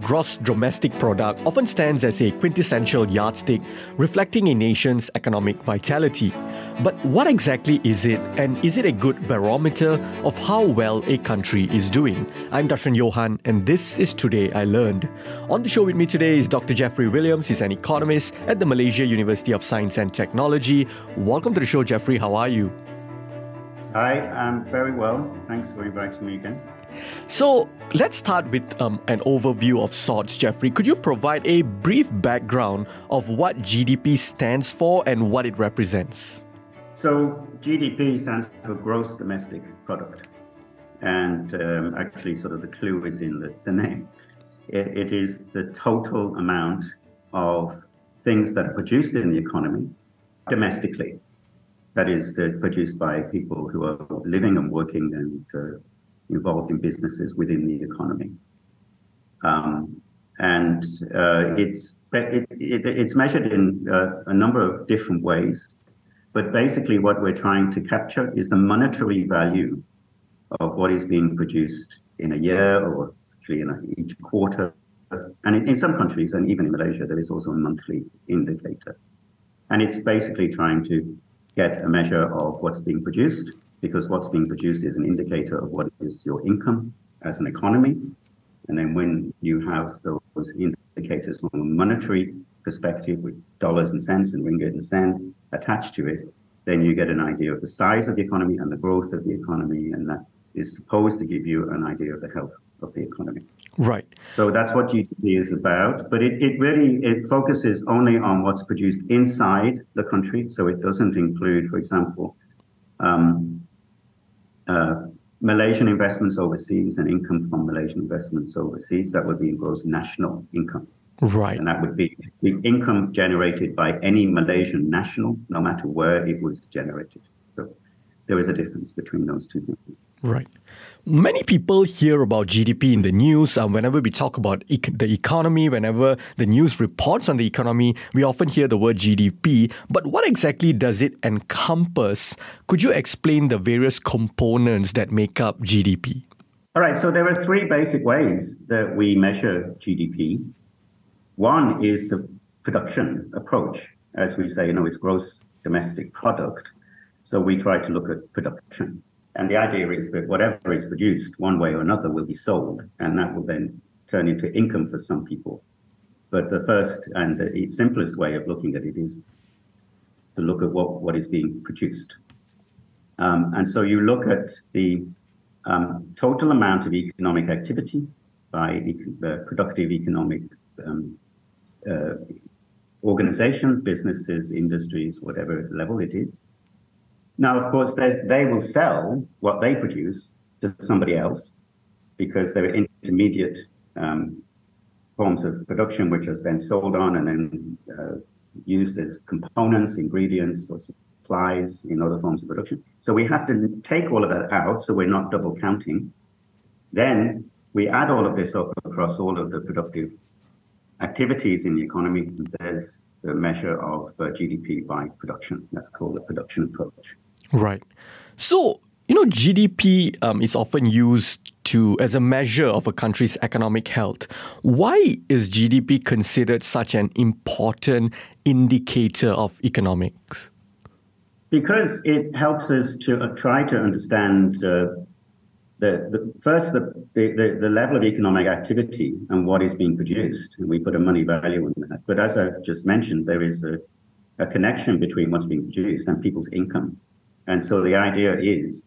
Gross Domestic Product, often stands as a quintessential yardstick reflecting a nation's economic vitality. But what exactly is it, and is it a good barometer of how well a country is doing? I'm Darshan Johan, and this is Today I Learned. On the show with me today is Dr. Jeffrey Williams. He's an economist at the Malaysia University of Science and Technology. Welcome to the show, Jeffrey. How are you? Hi, I'm very well. Thanks for inviting me again. So let's start with um, an overview of sorts, Jeffrey. Could you provide a brief background of what GDP stands for and what it represents? So GDP stands for Gross Domestic Product, and um, actually, sort of the clue is in the, the name. It, it is the total amount of things that are produced in the economy domestically. That is uh, produced by people who are living and working and uh, involved in businesses within the economy. Um, and uh, it's it, it, it's measured in uh, a number of different ways, but basically what we're trying to capture is the monetary value of what is being produced in a year or actually in a, each quarter. And in, in some countries, and even in Malaysia, there is also a monthly indicator. And it's basically trying to get a measure of what's being produced because what's being produced is an indicator of what is your income as an economy. And then when you have those indicators from a monetary perspective with dollars and cents and ringgit and sen attached to it, then you get an idea of the size of the economy and the growth of the economy. And that is supposed to give you an idea of the health of the economy. Right. So that's what GDP is about. But it, it really it focuses only on what's produced inside the country. So it doesn't include, for example, um, Uh, Malaysian investments overseas and income from Malaysian investments overseas, that would be gross national income. Right. And that would be the income generated by any Malaysian national, no matter where it was generated. So there is a difference between those two things. Right. Many people hear about GDP in the news. Um, whenever we talk about the economy, whenever the news reports on the economy, we often hear the word GDP. But what exactly does it encompass? Could you explain the various components that make up GDP? All right. So there are three basic ways that we measure GDP. One is the production approach. As we say, you know, it's gross domestic product. So we try to look at production. And the idea is that whatever is produced, one way or another, will be sold, and that will then turn into income for some people. But the first and the simplest way of looking at it is to look at what, what is being produced. Um, and so you look at the um, total amount of economic activity by the productive economic um, uh, organizations, businesses, industries, whatever level it is, now, of course, they will sell what they produce to somebody else because there are intermediate um, forms of production which has been sold on and then uh, used as components, ingredients, or supplies in other forms of production. So we have to take all of that out so we're not double counting. Then we add all of this up across all of the productive activities in the economy. There's the measure of uh, GDP by production. That's called the production approach. Right. So, you know, GDP um, is often used to as a measure of a country's economic health. Why is GDP considered such an important indicator of economics? Because it helps us to uh, try to understand uh, the, the, first the, the, the level of economic activity and what is being produced, and we put a money value on that. But as i've just mentioned, there is a, a connection between what's being produced and people's income. And so the idea is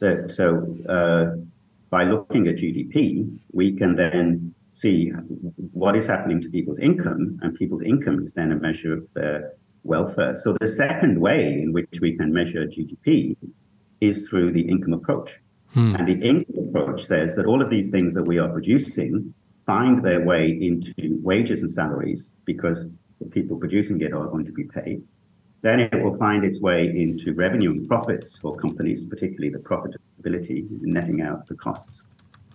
that so uh, by looking at GDP, we can then see what is happening to people's income, and people's income is then a measure of their welfare. So the second way in which we can measure GDP is through the income approach. Hmm. And the income approach says that all of these things that we are producing find their way into wages and salaries because the people producing it are going to be paid. Then it will find its way into revenue and profits for companies, particularly the profitability, netting out the costs.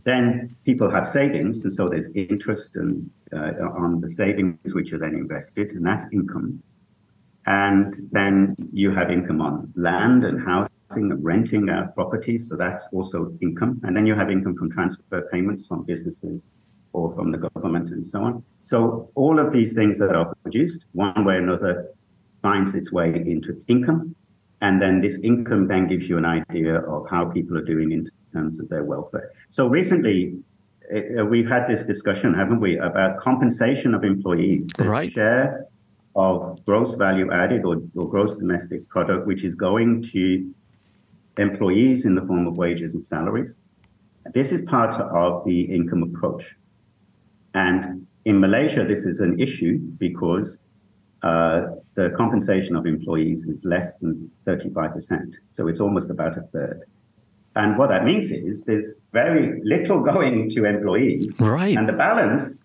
Then people have savings, and so there's interest and, uh, on the savings which are then invested, and that's income. And then you have income on land and housing and renting out properties, so that's also income. And then you have income from transfer payments from businesses or from the government and so on. So all of these things that are produced, one way or another, finds its way into income. And then this income then gives you an idea of how people are doing in terms of their welfare. So recently, uh, we've had this discussion, haven't we, about compensation of employees. Right. Share of gross value added or, or gross domestic product, which is going to employees in the form of wages and salaries. This is part of the income approach. And in Malaysia, this is an issue because uh, the compensation of employees is less than 35%. So it's almost about a third. And what that means is there's very little going to employees. Right. And the balance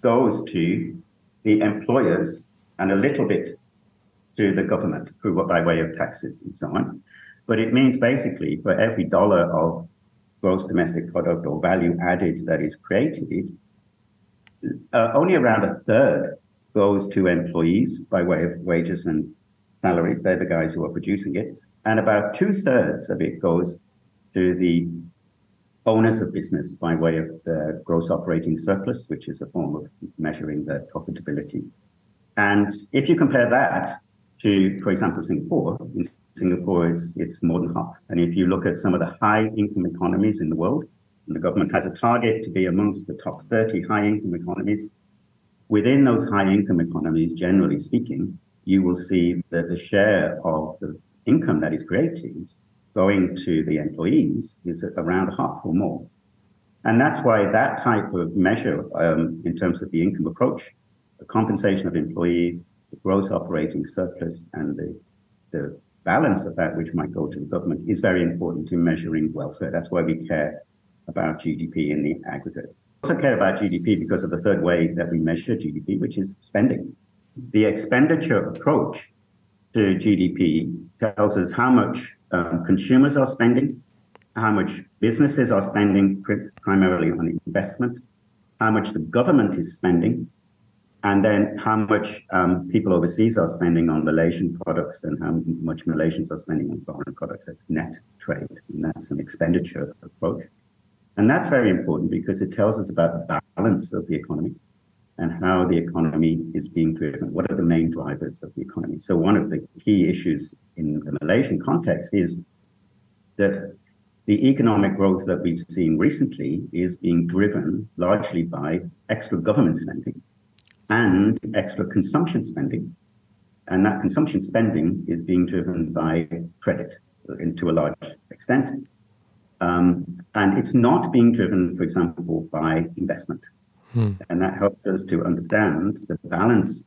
goes to the employers and a little bit to the government through, by way of taxes and so on. But it means basically for every dollar of gross domestic product or value added that is created, uh, only around a third goes to employees by way of wages and salaries. They're the guys who are producing it. And about two thirds of it goes to the owners of business by way of the gross operating surplus, which is a form of measuring their profitability. And if you compare that to, for example, Singapore, in Singapore is it's more than half. And if you look at some of the high income economies in the world, and the government has a target to be amongst the top 30 high income economies, within those high income economies, generally speaking, you will see that the share of the income that is created going to the employees is around half or more. And that's why that type of measure, um, in terms of the income approach, the compensation of employees, the gross operating surplus, and the, the balance of that, which might go to the government, is very important in measuring welfare. That's why we care about GDP in the aggregate. Also care about GDP because of the third way that we measure GDP, which is spending. The expenditure approach to GDP tells us how much um, consumers are spending, how much businesses are spending primarily on investment, how much the government is spending, and then how much um, people overseas are spending on Malaysian products and how much Malaysians are spending on foreign products. That's net trade, and that's an expenditure approach. And that's very important because it tells us about the balance of the economy and how the economy is being driven. What are the main drivers of the economy? So one of the key issues in the Malaysian context is that the economic growth that we've seen recently is being driven largely by extra government spending and extra consumption spending. And that consumption spending is being driven by credit to a large extent. Um, and it's not being driven, for example, by investment. Hmm. And that helps us to understand the balance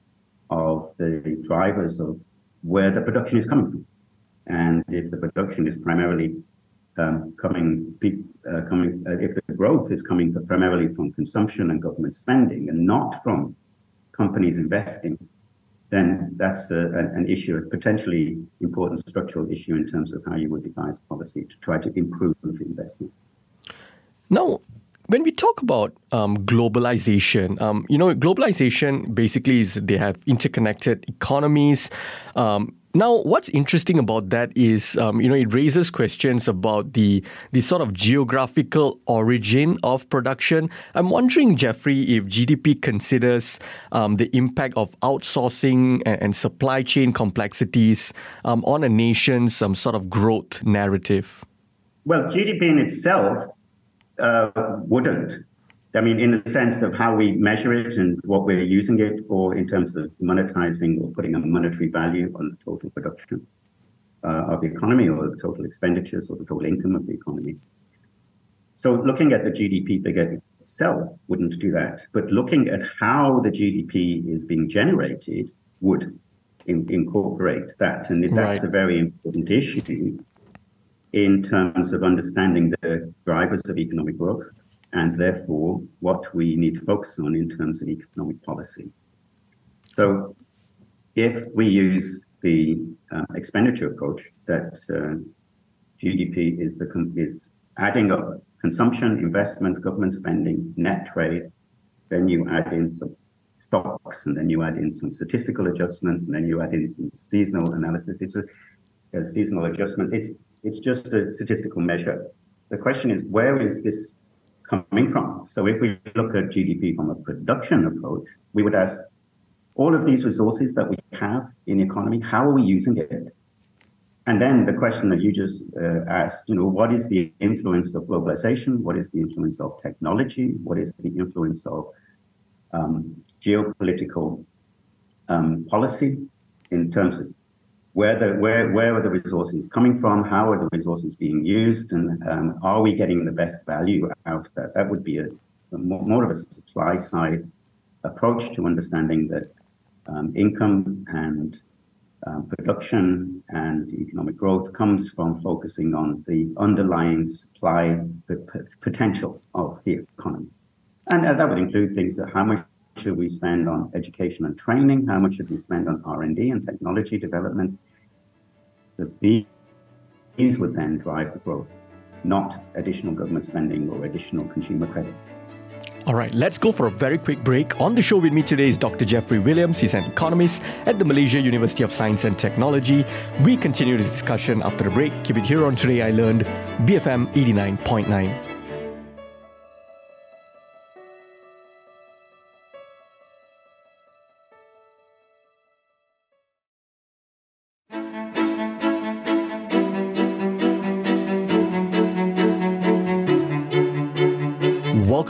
of the drivers of where the production is coming from. And if the production is primarily um, coming, uh, coming uh, if the growth is coming primarily from consumption and government spending and not from companies investing, then that's a, an issue, a potentially important structural issue in terms of how you would devise policy to try to improve investment. Now, when we talk about um, globalization, um, you know, globalization basically is they have interconnected economies. Um, now, what's interesting about that is, um, you know, it raises questions about the the sort of geographical origin of production. I'm wondering, Jeffrey, if GDP considers um, the impact of outsourcing and, and supply chain complexities um, on a nation's some sort of growth narrative. Well, GDP in itself uh, wouldn't. I mean, in the sense of how we measure it and what we're using it for in terms of monetizing or putting a monetary value on the total production uh, of the economy or the total expenditures or the total income of the economy. So looking at the GDP figure itself wouldn't do that, but looking at how the GDP is being generated would in, incorporate that. And that's right. a very important issue in terms of understanding the drivers of economic growth and therefore what we need to focus on in terms of economic policy. So if we use the uh, expenditure approach that uh, GDP is the is adding up consumption, investment, government spending, net trade. Then you add in some stocks, and then you add in some statistical adjustments, and then you add in some seasonal analysis. It's a, a seasonal adjustment. It's it's just a statistical measure. The question is, where is this coming from? So if we look at GDP from a production approach, we would ask all of these resources that we have in the economy, how are we using it? And then the question that you just uh, asked, you know, what is the influence of globalization? What is the influence of technology? What is the influence of um, geopolitical um, policy in terms of where the where where are the resources coming from? How are the resources being used? And um, are we getting the best value out of that? That would be a, a more, more, of a supply side approach to understanding that um, income and um, production and economic growth comes from focusing on the underlying supply potential of the economy. And uh, that would include things that how much should we spend on education and training? How much should we spend on R&D and technology development? Because these, would then drive the growth, not additional government spending or additional consumer credit. All right, let's go for a very quick break. On the show with me today is Dr. Jeffrey Williams. He's an economist at the Malaysia University of Science and Technology. We continue this discussion after the break. Keep it here on Today I Learned, BFM 89.9.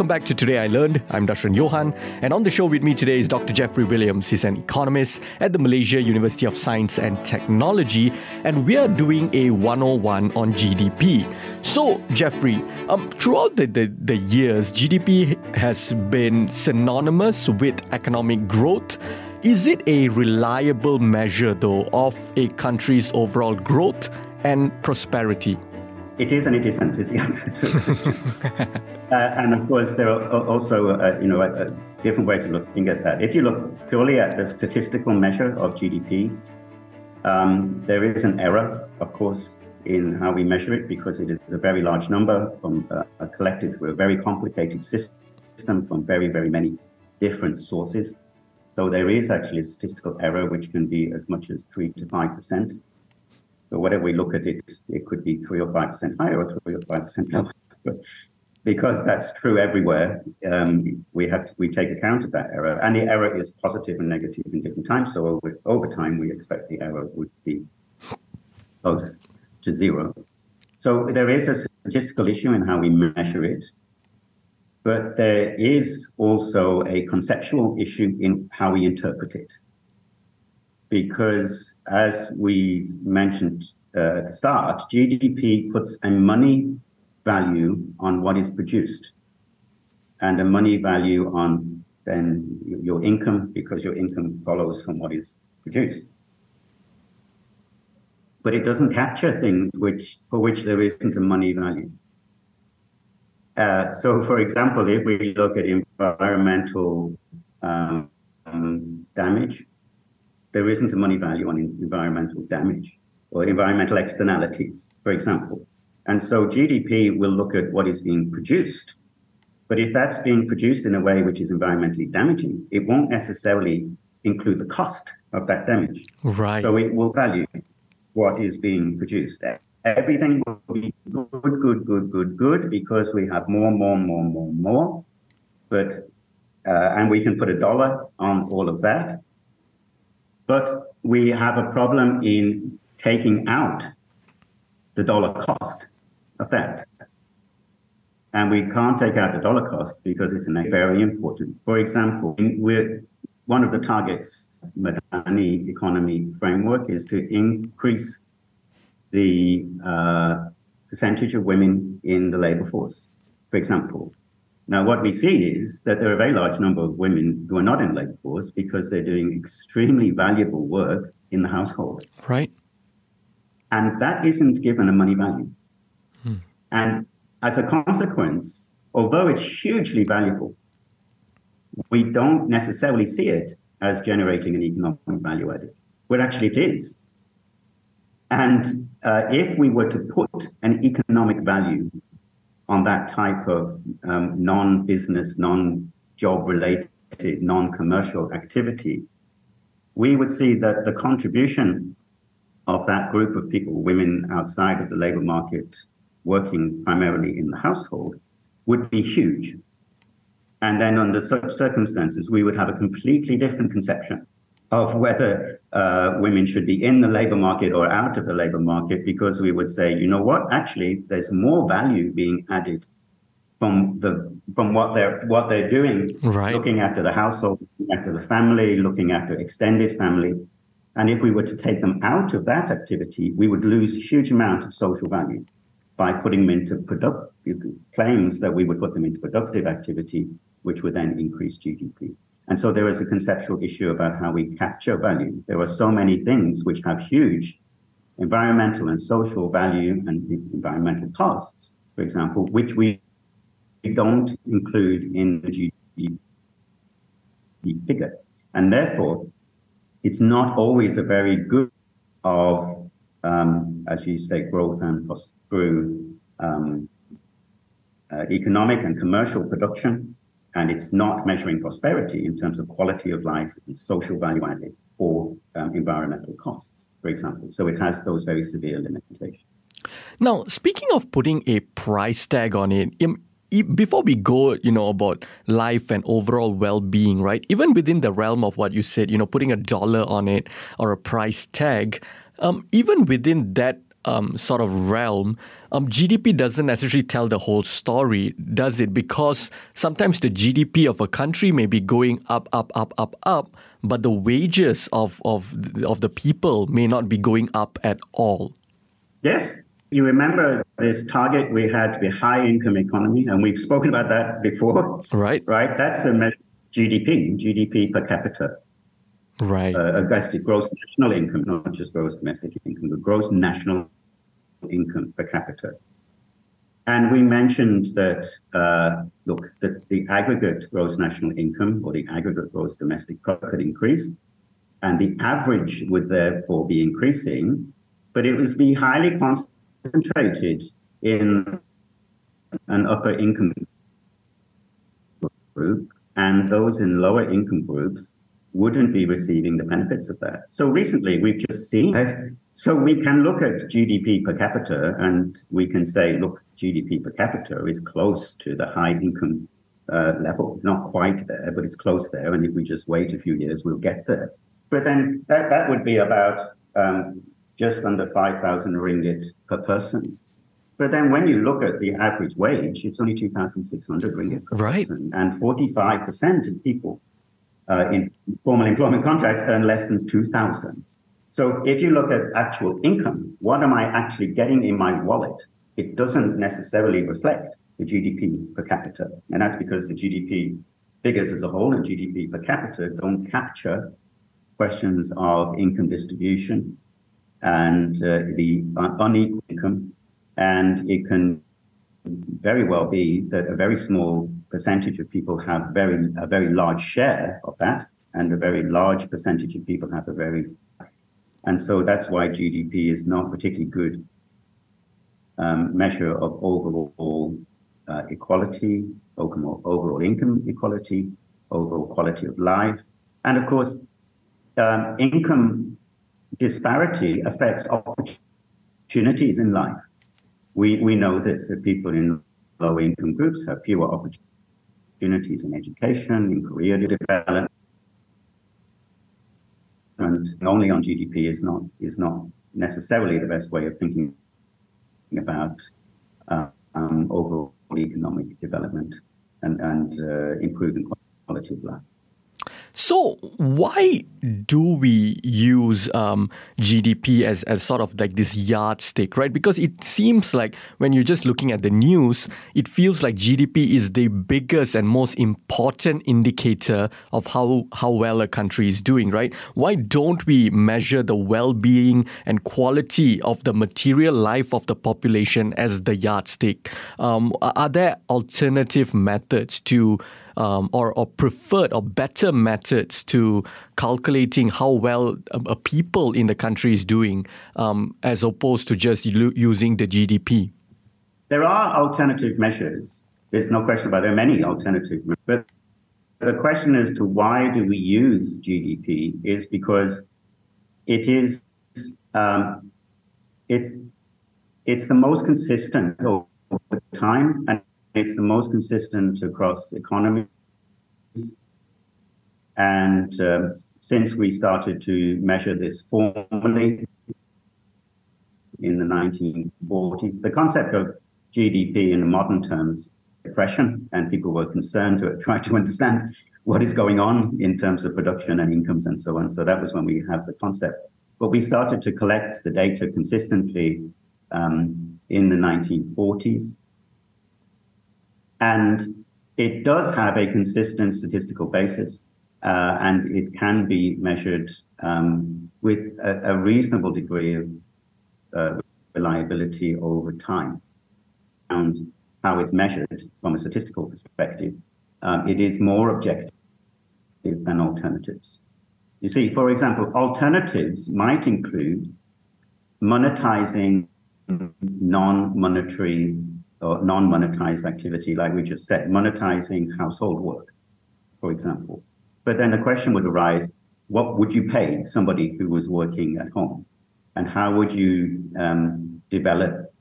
Welcome back to Today I Learned. I'm Dashran Johan, and on the show with me today is Dr. Jeffrey Williams. He's an economist at the Malaysia University of Science and Technology, and we are doing a 101 on GDP. So, Jeffrey, um, throughout the, the, the years, GDP has been synonymous with economic growth. Is it a reliable measure, though, of a country's overall growth and prosperity? It is and it isn't, is the answer to uh, and of course, there are also, uh, you know, uh, different ways of looking at that. If you look purely at the statistical measure of GDP, um, there is an error, of course, in how we measure it because it is a very large number from uh, collected through a very complicated system from very, very many different sources. So there is actually a statistical error which can be as much as three to five percent. So whatever we look at it, it could be three or five percent higher or three or five percent lower. But because that's true everywhere, um, we have to, we take account of that error, and the error is positive and negative in different times. So over, over time, we expect the error would be close to zero. So there is a statistical issue in how we measure it, but there is also a conceptual issue in how we interpret it because as we mentioned uh, at the start, GDP puts a money value on what is produced and a money value on then your income because your income follows from what is produced. But it doesn't capture things which for which there isn't a money value. Uh, so, for example, if we look at environmental um, damage, there isn't a money value on environmental damage or environmental externalities, for example. And so GDP will look at what is being produced. But if that's being produced in a way which is environmentally damaging, it won't necessarily include the cost of that damage. Right. So it will value what is being produced. Everything will be good, good, good, good, good, because we have more, more, more, more, more. But uh, and we can put a dollar on all of that. But we have a problem in taking out the dollar cost of that. And we can't take out the dollar cost because it's very important. For example, we're, one of the targets Madani economy framework is to increase the uh, percentage of women in the labor force, for example. Now, what we see is that there are a very large number of women who are not in labor force because they're doing extremely valuable work in the household. Right. And that isn't given a money value. Hmm. And as a consequence, although it's hugely valuable, we don't necessarily see it as generating an economic value added, but actually it is. And uh, if we were to put an economic value on that type of um, non-business, non-job related, non-commercial activity, we would see that the contribution of that group of people, women outside of the labor market, working primarily in the household, would be huge. And then under such circumstances, we would have a completely different conception of whether uh, women should be in the labor market or out of the labor market, because we would say, you know what, actually, there's more value being added from the from what they're what they're doing, right. looking after the household, looking after the family, looking after extended family. And if we were to take them out of that activity, we would lose a huge amount of social value by putting them into productive claims that we would put them into productive activity, which would then increase GDP. And so there is a conceptual issue about how we capture value. There are so many things which have huge environmental and social value and environmental costs, for example, which we don't include in the GDP figure. And therefore, it's not always a very good of, um, as you say, growth and through um, uh, economic and commercial production and it's not measuring prosperity in terms of quality of life and social value added or um, environmental costs, for example. So it has those very severe limitations. Now, speaking of putting a price tag on it, before we go, you know, about life and overall well-being, right? Even within the realm of what you said, you know, putting a dollar on it or a price tag, um, even within that um, sort of realm, um, GDP doesn't necessarily tell the whole story, does it? Because sometimes the GDP of a country may be going up, up, up, up, up, but the wages of, of, of the people may not be going up at all. Yes. You remember this target we had to be high income economy, and we've spoken about that before. Right. Right. That's a GDP, GDP per capita. Right. Uh, basically, gross national income, not just gross domestic income, but gross national income per capita. And we mentioned that, uh, look, that the aggregate gross national income or the aggregate gross domestic product could increase, and the average would therefore be increasing, but it would be highly concentrated in an upper income group, and those in lower income groups wouldn't be receiving the benefits of that. So recently, we've just seen it. So we can look at GDP per capita and we can say, look, GDP per capita is close to the high income uh, level. It's not quite there, but it's close there. And if we just wait a few years, we'll get there. But then that, that would be about um, just under 5,000 ringgit per person. But then when you look at the average wage, it's only 2,600 ringgit per right. person. And 45% of people uh, in formal employment contracts earn less than 2,000. So if you look at actual income, what am I actually getting in my wallet? It doesn't necessarily reflect the GDP per capita. And that's because the GDP figures as a whole and GDP per capita don't capture questions of income distribution and uh, the unequal income. And it can very well be that a very small percentage of people have very a very large share of that, and a very large percentage of people have a very and so that's why GDP is not a particularly good um, measure of overall uh, equality, overall, overall income equality, overall quality of life, and of course, um, income disparity affects opportunities in life. We we know this that people in low income groups have fewer opportunities opportunities in education, in career development. And only on GDP is not is not necessarily the best way of thinking about uh, um, overall economic development and, and uh, improving quality of life. So why do we use um, GDP as, as sort of like this yardstick, right? Because it seems like when you're just looking at the news, it feels like GDP is the biggest and most important indicator of how, how well a country is doing, right? Why don't we measure the well-being and quality of the material life of the population as the yardstick? Um, are there alternative methods to um, or, or preferred or better methods to calculating how well a, a people in the country is doing um, as opposed to just using the GDP? there are alternative measures. There's no question about it. there are many alternative measures. But the question as to why do we use GDP is because it is um, it's it's the most consistent over time and it's the most consistent across economies. And um, since we started to measure this formally in the 1940s, the concept of GDP in modern terms, depression, and people were concerned to try to understand what is going on in terms of production and incomes and so on. So that was when we have the concept. But we started to collect the data consistently um, in the 1940s. And it does have a consistent statistical basis, uh, and it can be measured um, with a, a, reasonable degree of uh, reliability over time. And how it's measured from a statistical perspective, um, it is more objective than alternatives. You see, for example, alternatives might include monetizing non-monetary or non-monetized activity, like we just said, monetizing household work, for example. But then the question would arise, what would you pay somebody who was working at home? And how would you um, develop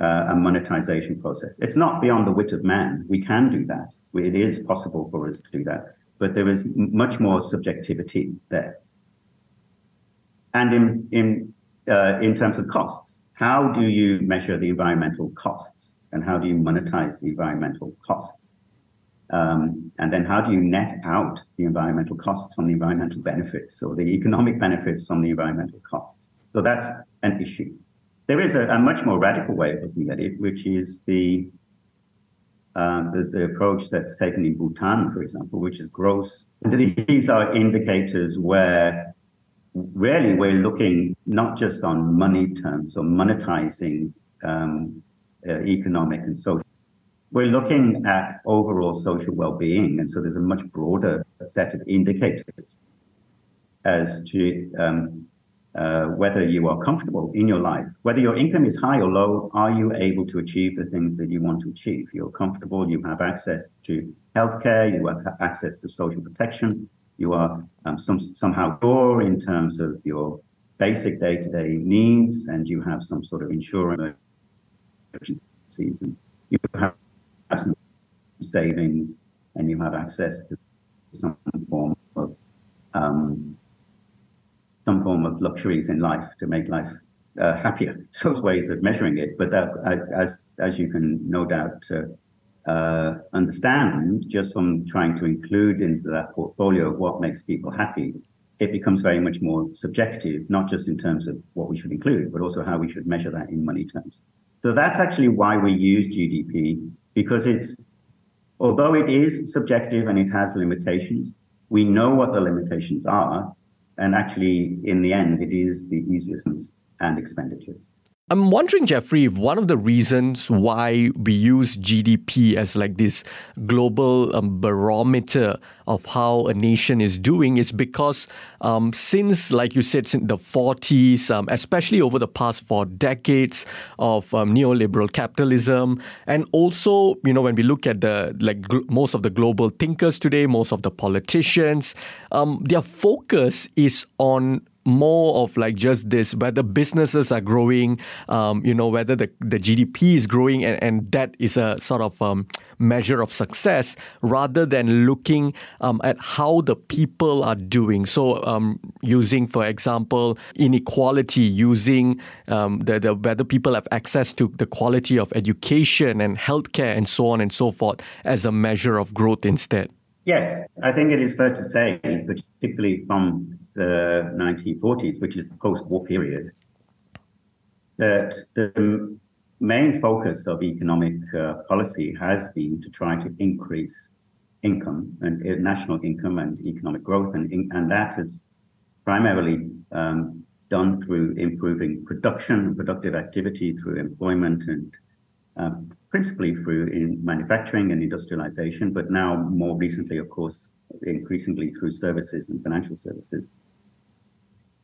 uh, a monetization process? It's not beyond the wit of man. We can do that. It is possible for us to do that. But there is much more subjectivity there. And in, in, uh, in terms of costs, how do you measure the environmental costs and how do you monetize the environmental costs? Um, and then how do you net out the environmental costs from the environmental benefits or the economic benefits from the environmental costs? So that's an issue. There is a, a much more radical way of looking at it, which is the, um, the, the approach that's taken in Bhutan, for example, which is gross. These are indicators where really we're looking not just on money terms or monetizing um, uh, economic and social. We're looking at overall social well-being, and so there's a much broader set of indicators as to um, uh, whether you are comfortable in your life, whether your income is high or low, are you able to achieve the things that you want to achieve? You're comfortable, you have access to healthcare, you have access to social protection, you are um, some, somehow sure in terms of your basic day-to-day needs, and you have some sort of insurance and you have some savings, and you have access to some form of um, some form of luxuries in life to make life uh, happier. So ways of measuring it, but that, as as you can no doubt uh, uh, understand just from trying to include into that portfolio what makes people happy, it becomes very much more subjective, not just in terms of what we should include, but also how we should measure that in money terms. So that's actually why we use GDP, because it's, although it is subjective and it has limitations, we know what the limitations are. And actually, in the end, it is the easiest and expenditures. I'm wondering, Jeffrey, if one of the reasons why we use GDP as like this global um, barometer of how a nation is doing is because um, since, like you said, since the 40s, um, especially over the past four decades of um, neoliberal capitalism, and also, you know, when we look at the like gl- most of the global thinkers today, most of the politicians, um, their focus is on more of like just this whether businesses are growing um, you know whether the, the gdp is growing and, and that is a sort of um, measure of success rather than looking um, at how the people are doing. So um, using for example inequality using um, the, the whether people have access to the quality of education and healthcare and so on and so forth as a measure of growth instead. Yes, I think it is fair to say, particularly from the 1940s, which is the post-war period, that the main focus of economic uh, policy has been to try to increase income and uh, national income and economic growth, and and that is primarily um, done through improving production and productive activity through employment and um, principally through in manufacturing and industrialization, but now more recently, of course, increasingly through services and financial services.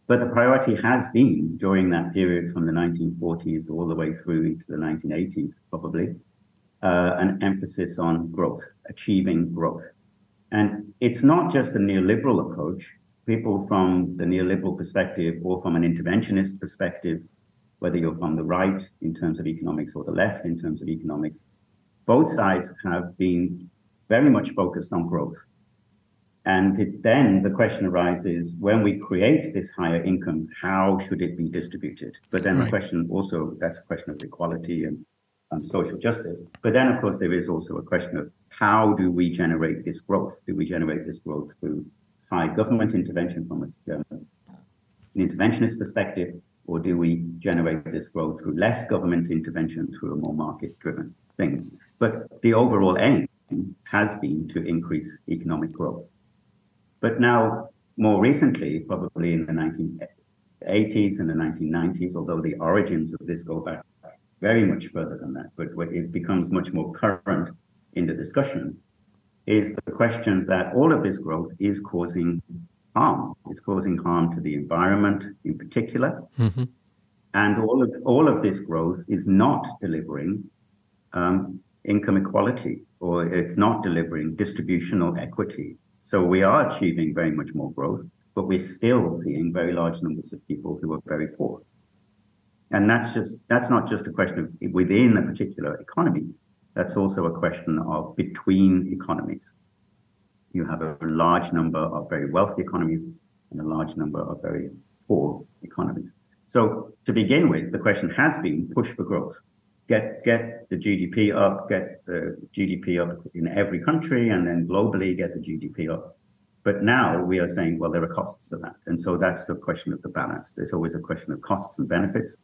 But the priority has been during that period from the 1940s all the way through into the 1980s, probably, uh, an emphasis on growth, achieving growth. And it's not just a neoliberal approach. People from the neoliberal perspective or from an interventionist perspective, whether you're from the right in terms of economics or the left in terms of economics, both sides have been very much focused on growth. And it, then the question arises when we create this higher income, how should it be distributed? But then right. the question also that's a question of equality and um, social justice. But then, of course, there is also a question of how do we generate this growth? Do we generate this growth through high government intervention from a, um, an interventionist perspective, or do we generate this growth through less government intervention through a more market driven thing? But the overall aim has been to increase economic growth. But now, more recently, probably in the 1980s and the 1990s, although the origins of this go back very much further than that, but it becomes much more current in the discussion, is the question that all of this growth is causing harm. It's causing harm to the environment in particular. Mm-hmm. And all of, all of this growth is not delivering um, income equality or it's not delivering distributional equity so we are achieving very much more growth, but we're still seeing very large numbers of people who are very poor. And that's just that's not just a question of within a particular economy. That's also a question of between economies. You have a large number of very wealthy economies and a large number of very poor economies. So to begin with, the question has been push for growth get get the GDP up, get the GDP up in every country, and then globally get the GDP up. But now we are saying, well, there are costs to that, and so that's a question of the balance. There's always a question of costs and benefits,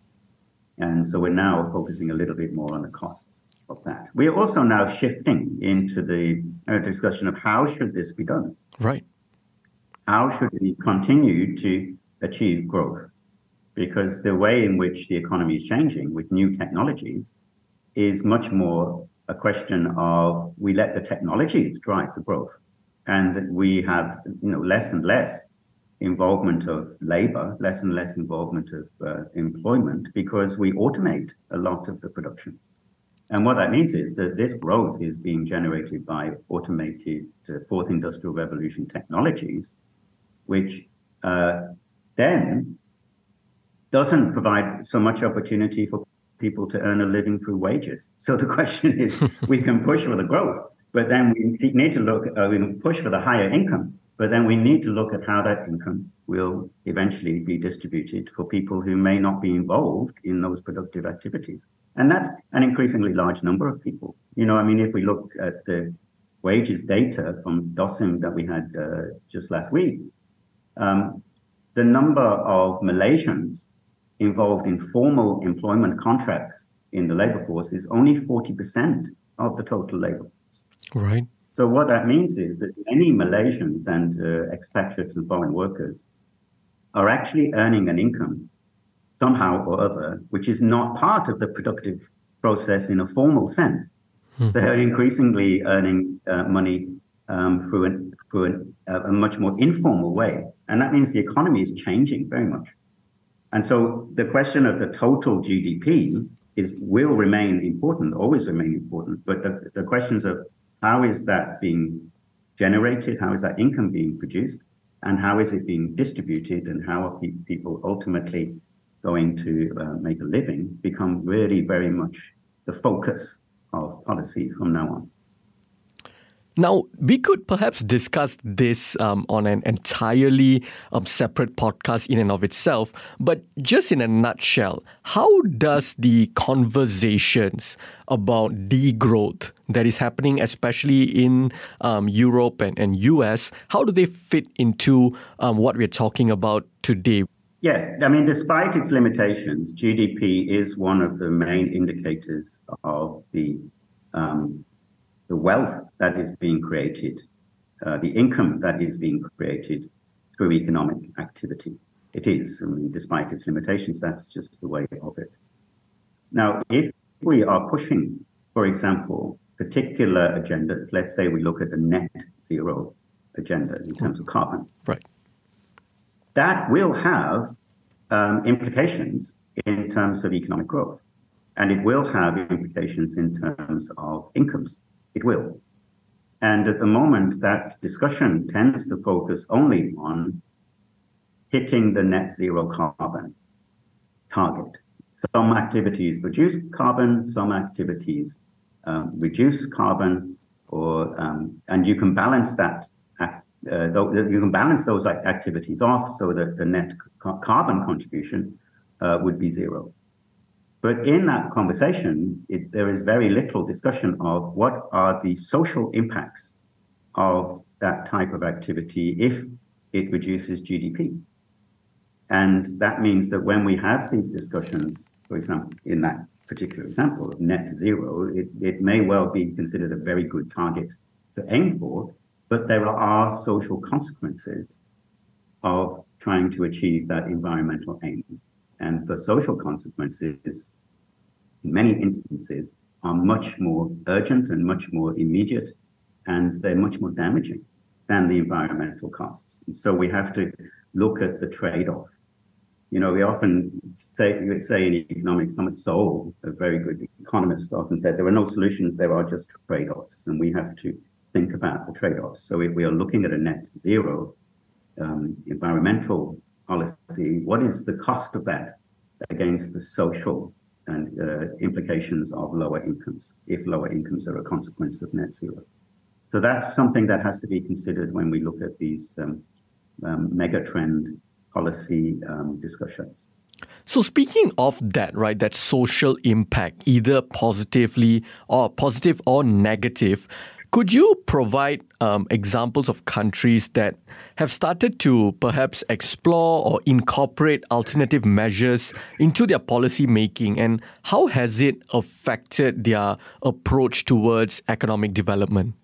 and so we're now focusing a little bit more on the costs of that. We are also now shifting into the uh, discussion of how should this be done. Right. How should we continue to achieve growth? Because the way in which the economy is changing with new technologies is much more a question of we let the technologies drive the growth. And we have you know less and less involvement of labor less and less involvement of uh, employment because we automate a lot of the production. And what that means is that this growth is being generated by automated uh, fourth industrial revolution technologies which uh, then doesn't provide so much opportunity for people to earn a living through wages. So the question is, we can push for the growth, but then we need to look, uh, we can push for the higher income, but then we need to look at how that income will eventually be distributed for people who may not be involved in those productive activities. And that's an increasingly large number of people. You know, I mean, if we look at the wages data from DOSM that we had uh, just last week, um, the number of Malaysians involved in formal employment contracts in the labor force is only 40% of the total labor force. Right. So what that means is that many Malaysians and uh, expatriates and foreign workers are actually earning an income somehow or other, which is not part of the productive process in a formal sense. Hmm. They're increasingly earning uh, money um, through, an, through an, uh, a much more informal way. And that means the economy is changing very much. And so the question of the total GDP is will remain important, always remain important. But the, the questions of how is that being generated, how is that income being produced, and how is it being distributed, and how are pe- people ultimately going to uh, make a living become really very much the focus of policy from now on. Now, we could perhaps discuss this um, on an entirely um, separate podcast in and of itself, but just in a nutshell, how does the conversations about degrowth that is happening, especially in um, Europe and, and US, how do they fit into um, what we're talking about today? Yes, I mean, despite its limitations, GDP is one of the main indicators of the um, the wealth that is being created, uh, the income that is being created through economic activity. It is, I mean, despite its limitations, that's just the way of it. Now, if we are pushing, for example, particular agendas, let's say we look at the net zero agenda in terms of carbon. Right. that will have um, implications in terms of economic growth. And it will have implications in terms of incomes. It will. And at the moment, that discussion tends to focus only on hitting the net zero carbon target. Some activities reduce carbon, some activities um, reduce carbon, or um, and you can balance that. Uh, you can balance those activities off so that the net carbon contribution uh, would be zero. But in that conversation, it, there is very little discussion of what are the social impacts of that type of activity if it reduces GDP. And that means that when we have these discussions, for example, in that particular example of net zero, it, it may well be considered a very good target to aim for, but there are social consequences of trying to achieve that environmental aim. And the social consequences, in many instances, are much more urgent and much more immediate, and they're much more damaging than the environmental costs. And so we have to look at the trade-off. You know, we often say, say in economics, Thomas Sowell, a very good economist, often said there are no solutions, there are just trade-offs, and we have to think about the trade-offs. So if we are looking at a net zero um, environmental policy, what is the cost of that against the social and uh, implications of lower incomes, if lower incomes are a consequence of net zero? So that's something that has to be considered when we look at these um, um, mega trend policy um, discussions. So speaking of that, right, that social impact, either positively or positive or negative, could you provide um, examples of countries that have started to perhaps explore or incorporate alternative measures into their policy making, and how has it affected their approach towards economic development?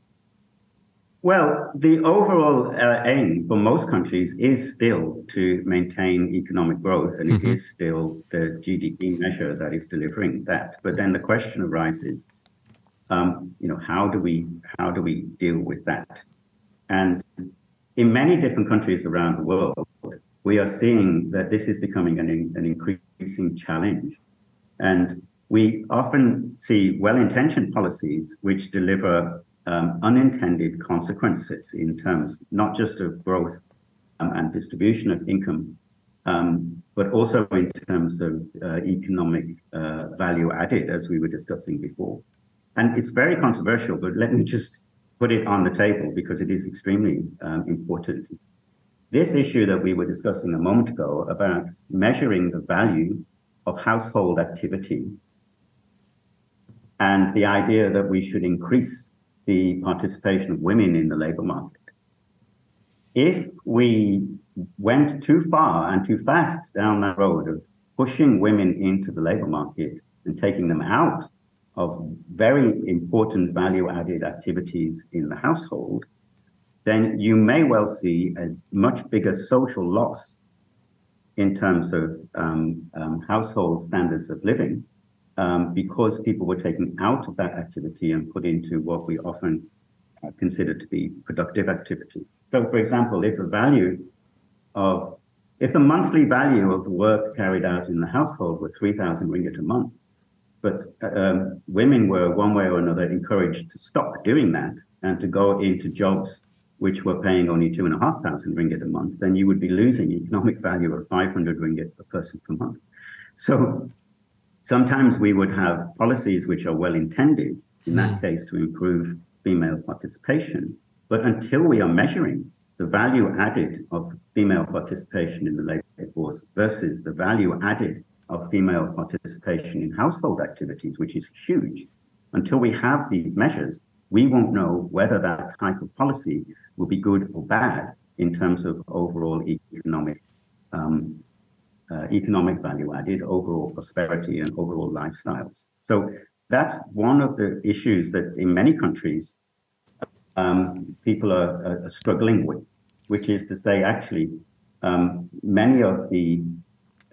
Well, the overall uh, aim for most countries is still to maintain economic growth, and mm-hmm. it is still the GDP measure that is delivering that. But then the question arises um, you know, how do we how do we deal with that? And in many different countries around the world, we are seeing that this is becoming an, an increasing challenge. And we often see well-intentioned policies which deliver um, unintended consequences in terms not just of growth um, and distribution of income, um, but also in terms of uh, economic uh, value added, as we were discussing before. And it's very controversial, but let me just put it on the table because it is extremely um, important. This issue that we were discussing a moment ago about measuring the value of household activity and the idea that we should increase the participation of women in the labor market. If we went too far and too fast down that road of pushing women into the labor market and taking them out of very important value added activities in the household, then you may well see a much bigger social loss in terms of um, um, household standards of living um, because people were taken out of that activity and put into what we often uh, consider to be productive activity. So, for example, if the value of if the monthly value of the work carried out in the household were 3,000 ringgit a month, but um, women were one way or another encouraged to stop doing that and to go into jobs which were paying only two and a half thousand ringgit a month, then you would be losing economic value of 500 ringgit per person per month. So sometimes we would have policies which are well intended, in that hmm. case, to improve female participation. But until we are measuring the value added of female participation in the labor force versus the value added of female participation in household activities, which is huge. Until we have these measures, we won't know whether that type of policy will be good or bad in terms of overall economic um, uh, economic value added, overall prosperity, and overall lifestyles. So that's one of the issues that in many countries um, people are, are, struggling with, which is to say, actually, um, many of the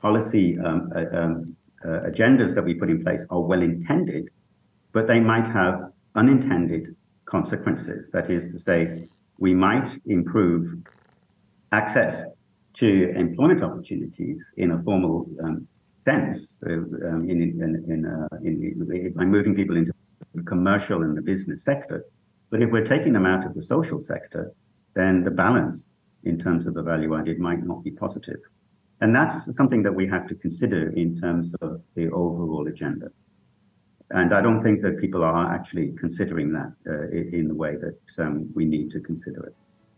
policy um, uh, um, uh, agendas that we put in place are well intended, but they might have unintended consequences. That is to say, we might improve access to employment opportunities in a formal um, sense, uh, um, in, in, in, uh, in, by moving people into the commercial and the business sector. But if we're taking them out of the social sector, then the balance in terms of the value added might not be positive. And that's something that we have to consider in terms of the overall agenda. And I don't think that people are actually considering that uh, in the way that um, we need to consider it.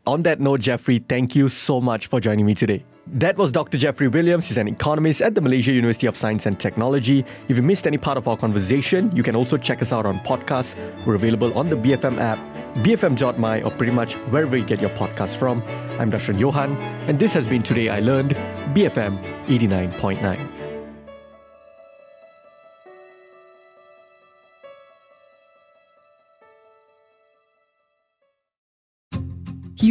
On that note, Geoffrey, thank you so much for joining me today. That was Dr. Geoffrey Williams. He's an economist at the Malaysia University of Science and Technology. If you missed any part of our conversation, you can also check us out on podcasts. We're available on the BFM app, BFM.my, or pretty much wherever you get your podcasts from. I'm Darshan Johan, and this has been Today I Learned, BFM 89.9.